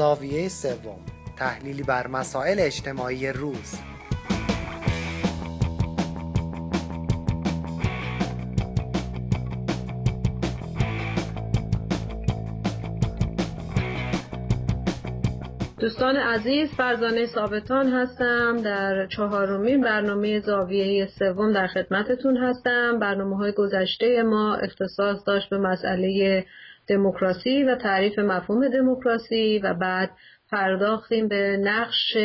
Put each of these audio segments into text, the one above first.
زاویه سوم تحلیلی بر مسائل اجتماعی روز. دوستان عزیز فرزانه ثابتان هستم. در چهارمین برنامه زاویه سوم در خدمتتون هستم. برنامه های گذشته ما اختصاص داشت به مسئله دموکراسی و تعریف مفهوم دموکراسی و بعد پرداختیم به نقش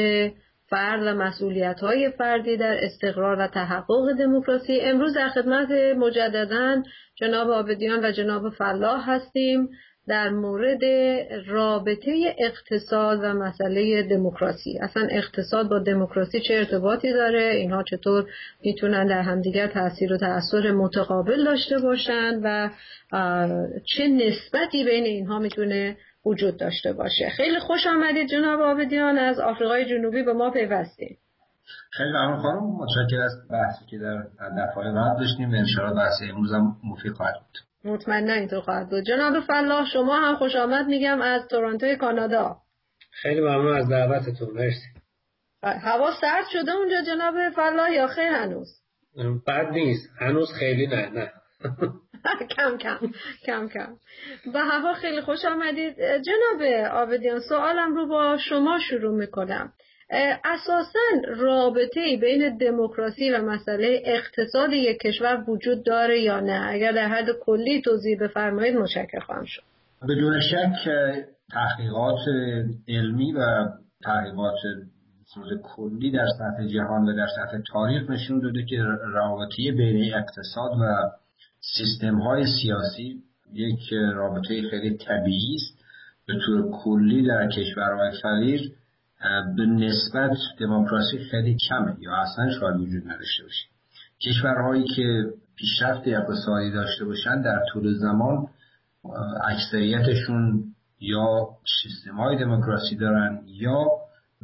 فرد و مسئولیت های فردی در استقرار و تحقق دموکراسی. امروز در خدمت مجددا جناب آبدیان و جناب فلاح هستیم. در مورد رابطه اقتصاد و مسئله دموکراسی. اصلا اقتصاد با دموکراسی چه ارتباطی داره؟ اینها چطور می‌تونن در همدیگر تاثیر و تاثیر متقابل داشته باشند و چه نسبتی بین اینها می‌تونه وجود داشته باشه؟ خیلی خوش آمدید جناب آبدیان از آفریقای جنوبی به ما پیوستید خیلی ممنون خانم. متشکر از بحثی که در دفعه بعد داشتیم. و انشاءالله بحث امروز هم مفید خواهد بود. مطمئنا اینطور خواهد بود. جناب فلاح شما هم خوش آمد میگم از تورنتو کانادا. خیلی ممنون از دعوتتون. مرسی. هوا سرد شده اونجا جناب فلاح یا خیر هنوز؟ بد نیست. هنوز خیلی نه نه. کم کم کم کم. به هوا خیلی خوش آمدید. جناب آبدیان سوالم رو با شما شروع می‌کنم. اساسا رابطه بین دموکراسی و مسئله اقتصاد یک کشور وجود داره یا نه؟ اگر در حد کلی توضیح بفرمایید متشکر خواهم شد. بدون شک تحقیقات علمی و تحقیقات کلی در سطح جهان و در سطح تاریخ نشون داده که رابطه بین اقتصاد و سیستم های سیاسی یک رابطه خیلی طبیعی است. به طور کلی در کشورهای فقیر به نسبت دموکراسی خیلی کمه یا اصلا شاید وجود نداشته باشه. کشورهایی که پیشرفت اقتصادی داشته باشن در طول زمان اکثریتشون یا سیستم های دموکراسی دارن یا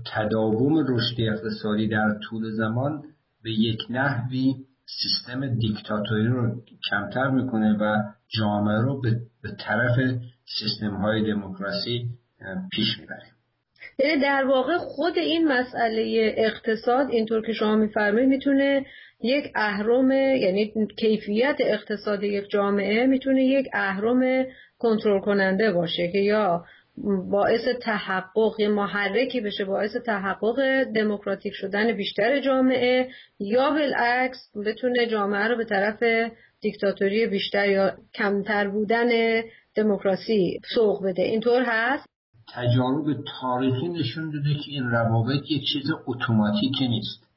تداوم رشد اقتصادی در طول زمان به یک نحوی سیستم دیکتاتوری رو کمتر می‌کنه و جامعه رو به, طرف سیستم های دموکراسی پیش می‌بره. یعنی در واقع خود این مسئله اقتصاد اینطور که شما میفرمایید می‌تونه یک اهرم یعنی کیفیت اقتصاد یک جامعه می‌تونه یک اهرم کنترل کننده باشه که یا باعث تحقق یا محرکی بشه باعث تحقق دموکراتیک شدن بیشتر جامعه یا بالعکس بتونه جامعه رو به طرف دیکتاتوری بیشتر یا کمتر بودن دموکراسی سوق بده. اینطور هست؟ تجارب تاریخی نشون داده که این روابط یک چیز اتوماتیکی نیست.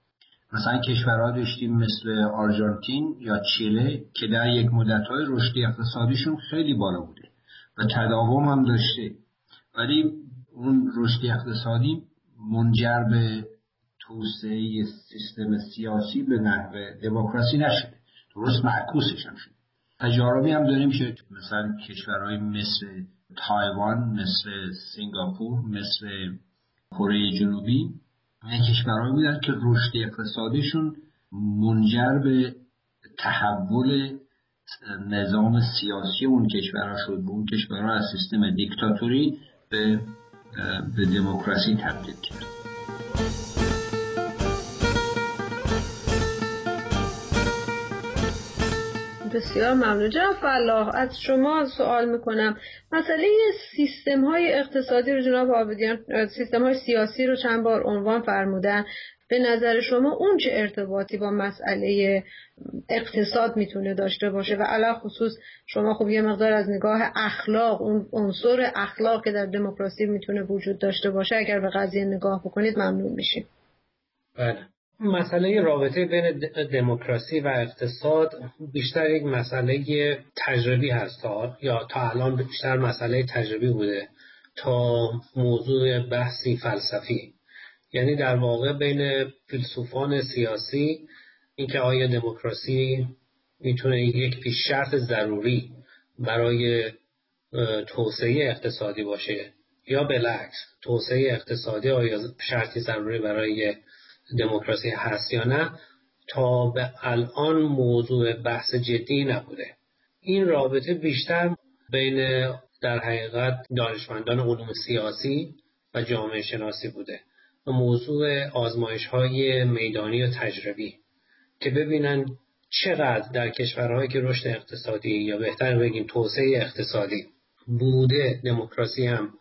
مثلا کشورها داشتیم مثل آرژانتین یا چیله که در یک مدتهای رشد اقتصادیشون خیلی بالا بوده و تداوم هم داشته. ولی اون رشد اقتصادی منجر به توسعه سیستم سیاسی به نحو دموکراسی نشده. درست معکوسش هم شده. تجاربی هم داریم که مثلا کشورهای مثل تایوان مثل سنگاپور مثل کره جنوبی کشورهایی بودن که رشد اقتصادیشون منجر به تحول نظام سیاسی اون کشورها شد به اون کشورها از سیستم دیکتاتوری به, به دموکراسی تبدیل کرد. بسیار ممنون. جناب فلاح از شما سوال می‌کنم. مسئله سیستم های اقتصادی رو جناب آبدیان سیستم های سیاسی رو چند بار عنوان فرمودن. به نظر شما اون چه ارتباطی با مسئله اقتصاد می‌تونه داشته باشه؟ و علا خصوص شما خب یه مقدار از نگاه اخلاق اون عنصر اخلاق که در دموکراسی می‌تونه وجود داشته باشه اگر به قضیه نگاه بکنید ممنون میشیم. بله. مسئله رابطه بین دموکراسی و اقتصاد بیشتر یک مسئله تجربی هست یا تا الان بیشتر مسئله تجربی بوده تا موضوع بحثی فلسفی. یعنی در واقع بین فیلسوفان سیاسی اینکه آیا دموکراسی می‌تونه یک پیش شرط ضروری برای توسعه اقتصادی باشه یا بالعکس توسعه اقتصادی آیا شرطی ضروری برای دموکراسی هست یا نه تا به الان موضوع بحث جدی نبوده. این رابطه بیشتر بین در حقیقت دانشمندان علوم سیاسی و جامعه شناسی بوده و موضوع آزمایش های میدانی و تجربی که ببینن چقدر در کشورهایی که رشد اقتصادی یا بهتر بگیم توسعه اقتصادی بوده دموکراسی هم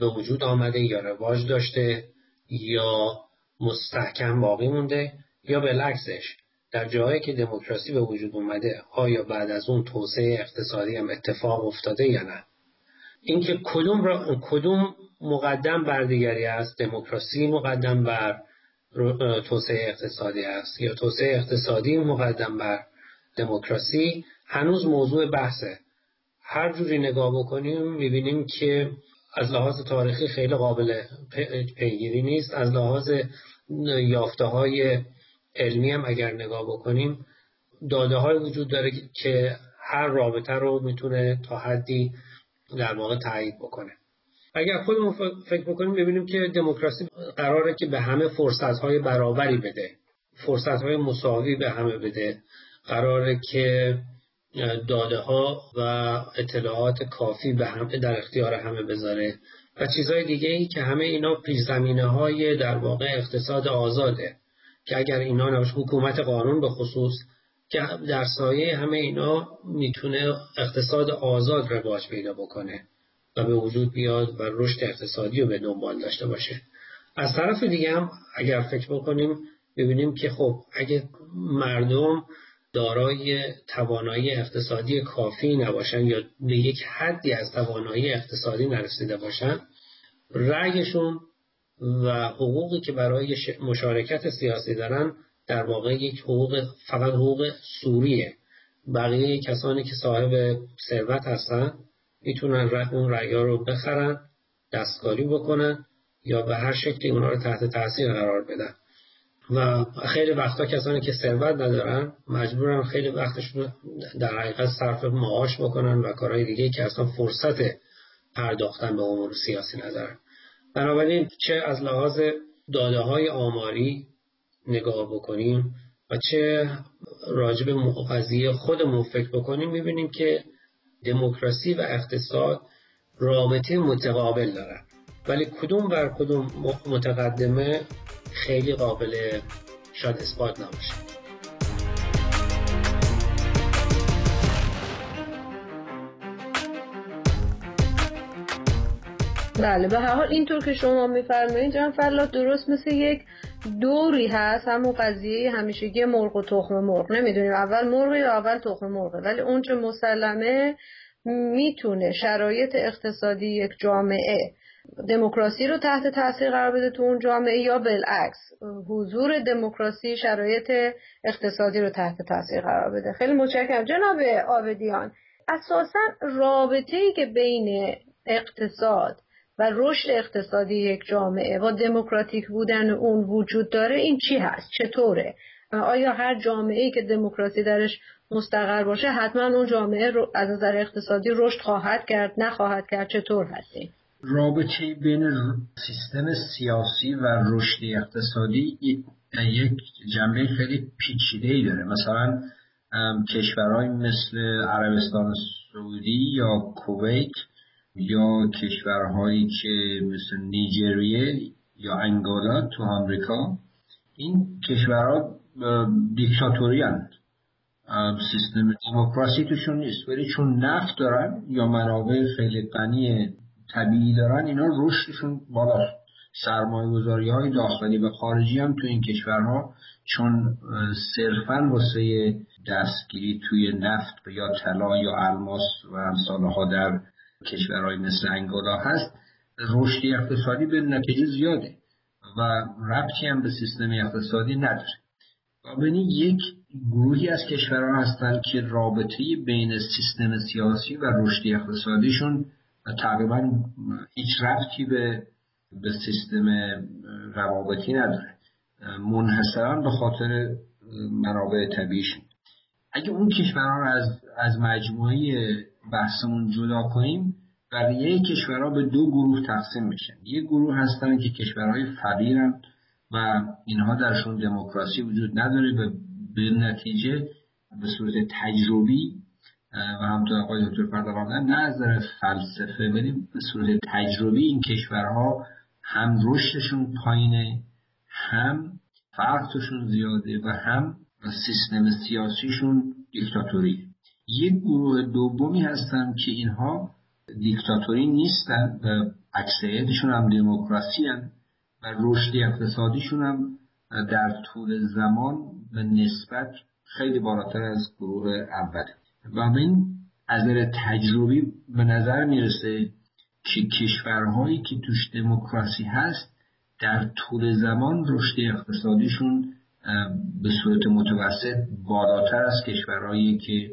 به وجود آمده یا رواج داشته یا مستحکم باقی مونده یا بالعکسش در جاهایی که دموکراسی به وجود اومده آیا بعد از اون توسعه اقتصادی هم اتفاق افتاده یا نه؟ اینکه کدوم را کدوم مقدم بر دیگری است؟ دموکراسی مقدم بر توسعه اقتصادی است یا توسعه اقتصادی مقدم بر دموکراسی؟ هنوز موضوع بحثه. هر جوری نگاه بکنیم می‌بینیم که از لحاظ تاریخی خیلی قابل پیگیری نیست. از لحاظ یافته های علمی هم اگر نگاه بکنیم داده های وجود داره که هر رابطه رو می‌تونه تا حدی در واقع تایید بکنه. اگر خودمون فکر بکنیم ببینیم که دموکراسی قراره که به همه فرصت های برابری بده. فرصت های مساوی به همه بده. قراره که داده ها و اطلاعات کافی به همه در اختیار همه بذاره. و چیزهای دیگه ای که همه اینا پیش زمینه های در واقع اقتصاد آزاده که اگر اینا نباشه حکومت قانون به خصوص که در سایه همه اینا می‌تونه اقتصاد آزاد رواج پیدا بکنه و به وجود بیاد و رشد اقتصادی رو به دنبال داشته باشه. از طرف دیگه هم اگر فکر بکنیم ببینیم که خب اگه مردم دارای توانایی اقتصادی کافی نباشن یا به یک حدی از توانایی اقتصادی نرسیده باشن رأیشون و حقوقی که برای مشارکت سیاسی دارن در واقع یک حقوق فقط حقوق سوریه. بقیه کسانی که صاحب ثروت هستن می‌تونن اون رأیا رو بخرن دستکاری بکنن یا به هر شکلی اونا رو تحت تاثیر قرار بدن. و خیلی وقتا کسانی که ثروت ندارن مجبورن خیلی وقتشون در حقیقت صرف معاش بکنن و کارهای دیگه که اصلا فرصت پرداختن به امور سیاسی ندارن. بنابراین چه از لحاظ داده های آماری نگاه بکنیم و چه راجب قضیه خودمون فکر بکنیم می‌بینیم که دموکراسی و اقتصاد رابطه متقابل دارن. ولی کدوم بر کدوم متقدمه خیلی قابل شاید اثبات نباشه. بله به هر حال اینطور که شما میفرمایید جان فلات درست مثل یک دوری هست. همون قضیه همیشگی مرغ و تخم مرغ. نمی‌دونیم اول مرغ یا اول تخم مرغه ولی اون چه مسلمه می‌تونه شرایط اقتصادی یک جامعه دموکراسی رو تحت تاثیر قرار بده تو اون جامعه یا بالعکس حضور دموکراسی شرایط اقتصادی رو تحت تاثیر قرار بده. خیلی متشکرم. جناب آبدیان اساسا رابطه ای که بین اقتصاد و رشد اقتصادی یک جامعه و دموکراتیک بودن اون وجود داره این چی هست؟ چطوره؟ آیا هر جامعه ای که دموکراسی درش مستقر باشه حتما اون جامعه رو از نظر اقتصادی رشد خواهد کرد نخواهد کرد؟ چطور هستیم رابطه بین سیستم سیاسی و رشد اقتصادی یک جنبه خیلی پیچیده ای داره. مثلا کشورهای مثل عربستان سعودی یا کویت یا کشورهایی که مثل نیجریه یا انگولا تو آمریکا این کشورها دیکتاتوری سیستم دموکراسی توشون نیست. ولی چون نفت دارن یا منابع خیلی غنی طبیعی دارن اینا رشدشون بالا. سرمایه گذاری های داخلی و خارجی هم تو این کشورها چون صرفا واسه دستگیری توی نفت یا طلا یا الماس و امثالها در کشورهای مثل انگولا هست رشد اقتصادی به نتیجه زیاده و ربطی هم به سیستم اقتصادی نداره. و یک گروهی از کشورها هستند که رابطه بین سیستم سیاسی و رشد اقتصادیشون تقریبا هیچ ربطی به به سیستم روابطی نداره. منحصرا به خاطر منابع طبیعیشون اگه اون کشورها رو از, از مجموعه بحثمون جدا کنیم بقیه کشورها به دو گروه تقسیم میشن. یک گروه هستن که کشورهای فقیرن و اینها درشون دموکراسی وجود نداره به نتیجه به صورت تجربی و همطور آقای دکتر فردوان نه از فلسفه ولی به صورت تجربی این کشورها هم رشدشون پایینه هم فرقشون زیاده و هم سیستم سیاسیشون دیکتاتوری. یک گروه دومی هستن که اینها دیکتاتوری نیستن و اکثریتشون هم دموکراسی و رشد اقتصادیشون هم در طول زمان به نسبت خیلی بالاتر از گروه اول. و این از نظر تجربی به نظر می‌رسه که کشورهایی که توش دموکراسی هست در طول زمان رشد اقتصادیشون به صورت متوسط بالاتر از کشورهایی که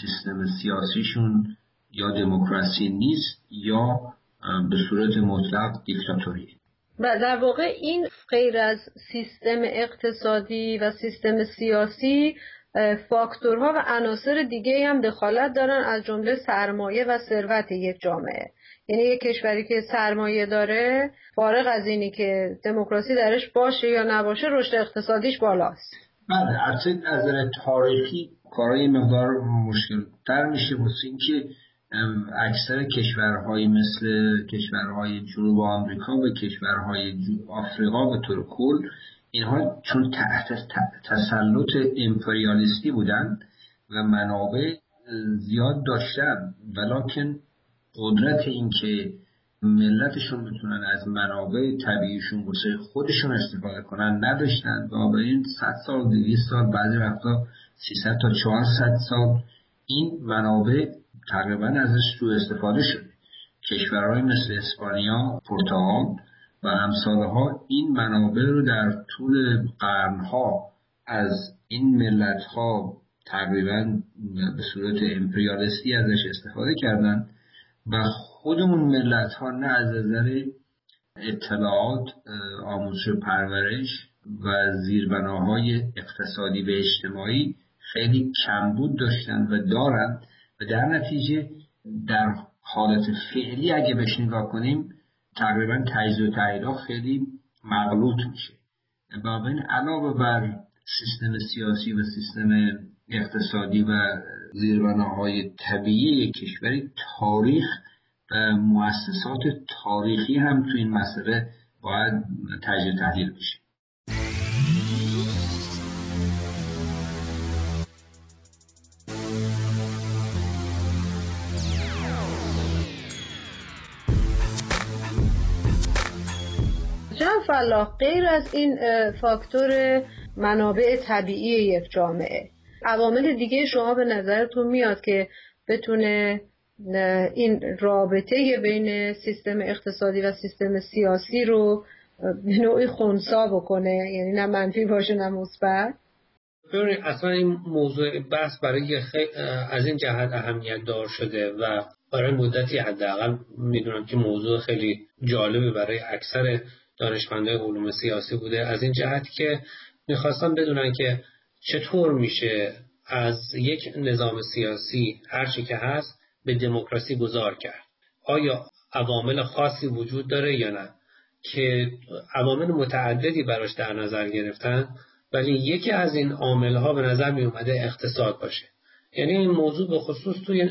سیستم سیاسیشون یا دموکراسی نیست یا به صورت مطلق دیکتاتوری و در واقع این غیر از سیستم اقتصادی و سیستم سیاسی فاکتورها و عناصر دیگه هم دخالت دارن از جمله سرمایه و ثروت یک جامعه. یعنی یک کشوری که سرمایه داره فارغ از اینی که دموکراسی درش باشه یا نباشه رشد اقتصادیش بالاست. بله از نظر تاریخی کارهای مقدار مشکل تر میشه واسه اینکه اکثر کشورهای مثل کشورهای جنوب آمریکا و کشورهای آفریقا به طور کل اینها چون تحت تسلط امپریالیستی بودند و منابع زیاد داشتن ولیکن قدرت اینکه ملتشون بتونن از منابع طبیعیشون واسه خودشون استفاده کنن نداشتن و این 100 سال 200 سال بعضی وقتا 300 تا 400 سال این منابع تقریبا ازش سوء استفاده شده. کشورهای مثل اسپانیا، پرتغال و امثالها این منابع رو در طول قرنها از این ملت ها تقریبا به صورت امپریالیستی ازش استفاده کردن و خودمون ملت ها نه از نظر اطلاعات آموزش پرورش و زیربناهای اقتصادی و اجتماعی خیلی کمبود داشتن و دارند و در نتیجه در حالت فعلی اگه بهش نگاه کنیم تقریبا تجزیه و تحلیل خیلی مغلوط میشه. بنابراین علاوه بر سیستم سیاسی و سیستم اقتصادی و زیربناهای طبیعی کشوری تاریخ و مؤسسات تاریخی هم تو این مسئله باید تجزیه تحلیل بشه. فلاح غیر از این فاکتور منابع طبیعی یک جامعه. عوامل دیگه شما به نظرتون میاد که بتونه این رابطه بین سیستم اقتصادی و سیستم سیاسی رو به نوعی خونسا بکنه؟ یعنی نه منفی باشه نه مثبت. ببینید اصلا این موضوع بحث برای از این جهت اهمیت دار شده و برای مدتی حداقل می‌دونم که موضوع خیلی جالبی برای اکثر دانشمندای علوم سیاسی بوده. از این جهت که می‌خواستم بدونن که چطور میشه از یک نظام سیاسی هرچی که هست به دموکراسی گذار کرد. آیا عوامل خاصی وجود داره یا نه؟ که عوامل متعددی براش در نظر گرفتن ولی یکی از این عامل ها به نظر می اومده اقتصاد باشه. یعنی این موضوع به خصوص توی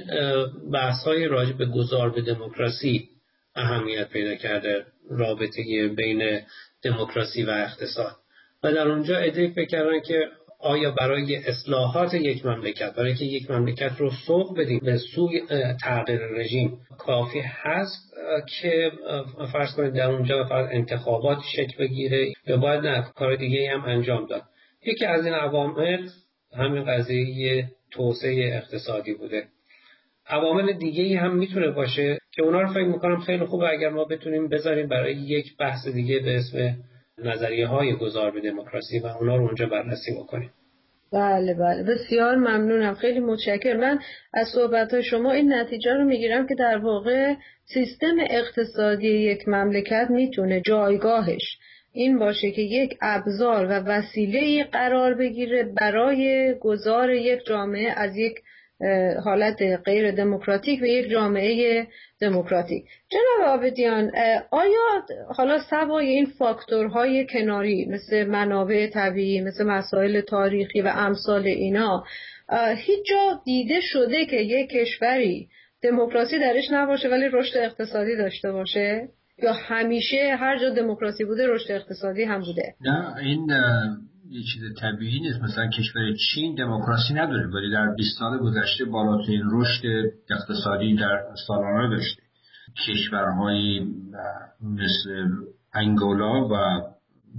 بحث های راجع به گذار به دموکراسی اهمیت پیدا کرده رابطه بین دموکراسی و اقتصاد. و در اونجا ایده فکر کردن که آیا برای اصلاحات یک مملکت برای که یک مملکت رو سوق بدیم به سوی تغییر رژیم کافی هست که فرض کنید در اونجا فقط انتخابات شکل بگیره یا باید نه کار دیگه هم انجام داد. یکی از این عوامل همین قضیه توسعه اقتصادی بوده. عوامل دیگه هم می‌تونه باشه که اونا رو فکر می‌کنم خیلی خوبه اگر ما بتونیم بذاریم برای یک بحث دیگه به اسم نظریه های گذار به دموکراسی و اونا رو اونجا بررسی بکنیم. بله بله. بسیار ممنونم. خیلی متشکرم. من از صحبت شما این نتیجه رو می‌گیرم که در واقع سیستم اقتصادی یک مملکت می‌تونه جایگاهش این باشه که یک ابزار و وسیله قرار بگیره برای گذار یک جامعه از یک حالت غیر دموکراتیک و یک جامعه دموکراتیک. جناب آبدیان آیا حالا سوای این فاکتورهای کناری مثل منابع طبیعی مثل مسائل تاریخی و امثال اینا هیچ جا دیده شده که یک کشوری دموکراسی درش نباشه ولی رشد اقتصادی داشته باشه؟ یا همیشه هر جا دموکراسی بوده رشد اقتصادی هم بوده؟ نه این یه چیز طبیعی نیست. مثلا کشور چین دموکراسی نداره ولی در 20 سال گذشته بالاترین رشد اقتصادی در سالانه داشته. کشورهای مثل انگولا و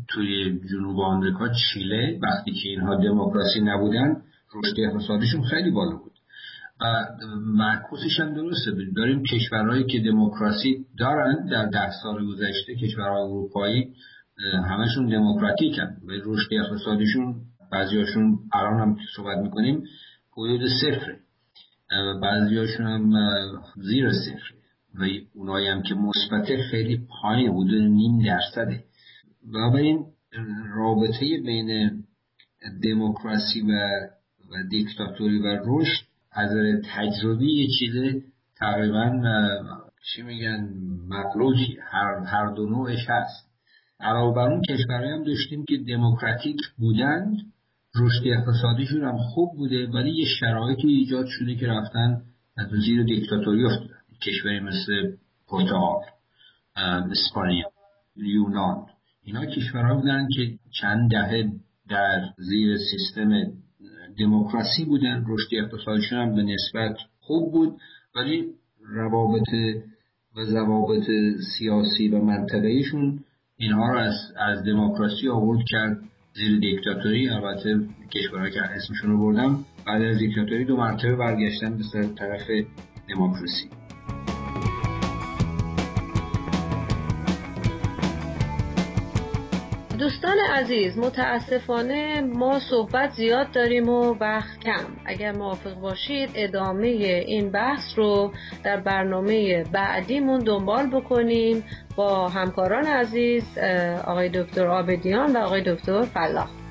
توی جنوب آمریکا چیله. وقتی که اینها دموکراسی نبودن رشد اقتصادیشون خیلی بالا بود. و معکوسش هم درسته. داریم کشورهایی که دموکراسی دارن در ده سال گذشته کشورهای اروپایی همشون دموکراتیکن و رشد اقتصادیشون بعضیاشون الان هم که صحبت می‌کنیم حدود صفره. بعضیاشون هم زیر صفره. و اونایی هم که مثبت خیلی پایین حدود نیم درصده. و این رابطه بین دموکراسی و و دیکتاتوری و رشد از تجربی یه چیز تقریبا چی میگن مقلوطی هر, هر دو نوعش هست. علاوه بر اون کشورهایی هم داشتیم که دموکراتیک بودند رشد اقتصادیشون هم خوب بوده ولی یه شرایطی ایجاد شده که رفتن از زیر دیکتاتوری افتادن. کشوری مثل پرتغال اسپانیا یونان. اینا کشورها بودن که چند دهه در زیر سیستم دموکراسی بودن. رشد اقتصادیشون هم به نسبت خوب بود ولی روابط و ضوابط سیاسی و منطقهیشون اینها رو از, از دموکراسی آورد کرد زیر دیکتاتوری. البته کشورهایی که اسمشون رو بردم بعد از دیکتاتوری دو مرتبه برگشتن به طرف دموکراسی. دوستان عزیز متاسفانه ما صحبت زیاد داریم و وقت کم. اگر موافق باشید ادامه این بحث رو در برنامه بعدیمون دنبال بکنیم با همکاران عزیز آقای دکتر آبدیان و آقای دکتر فلاح.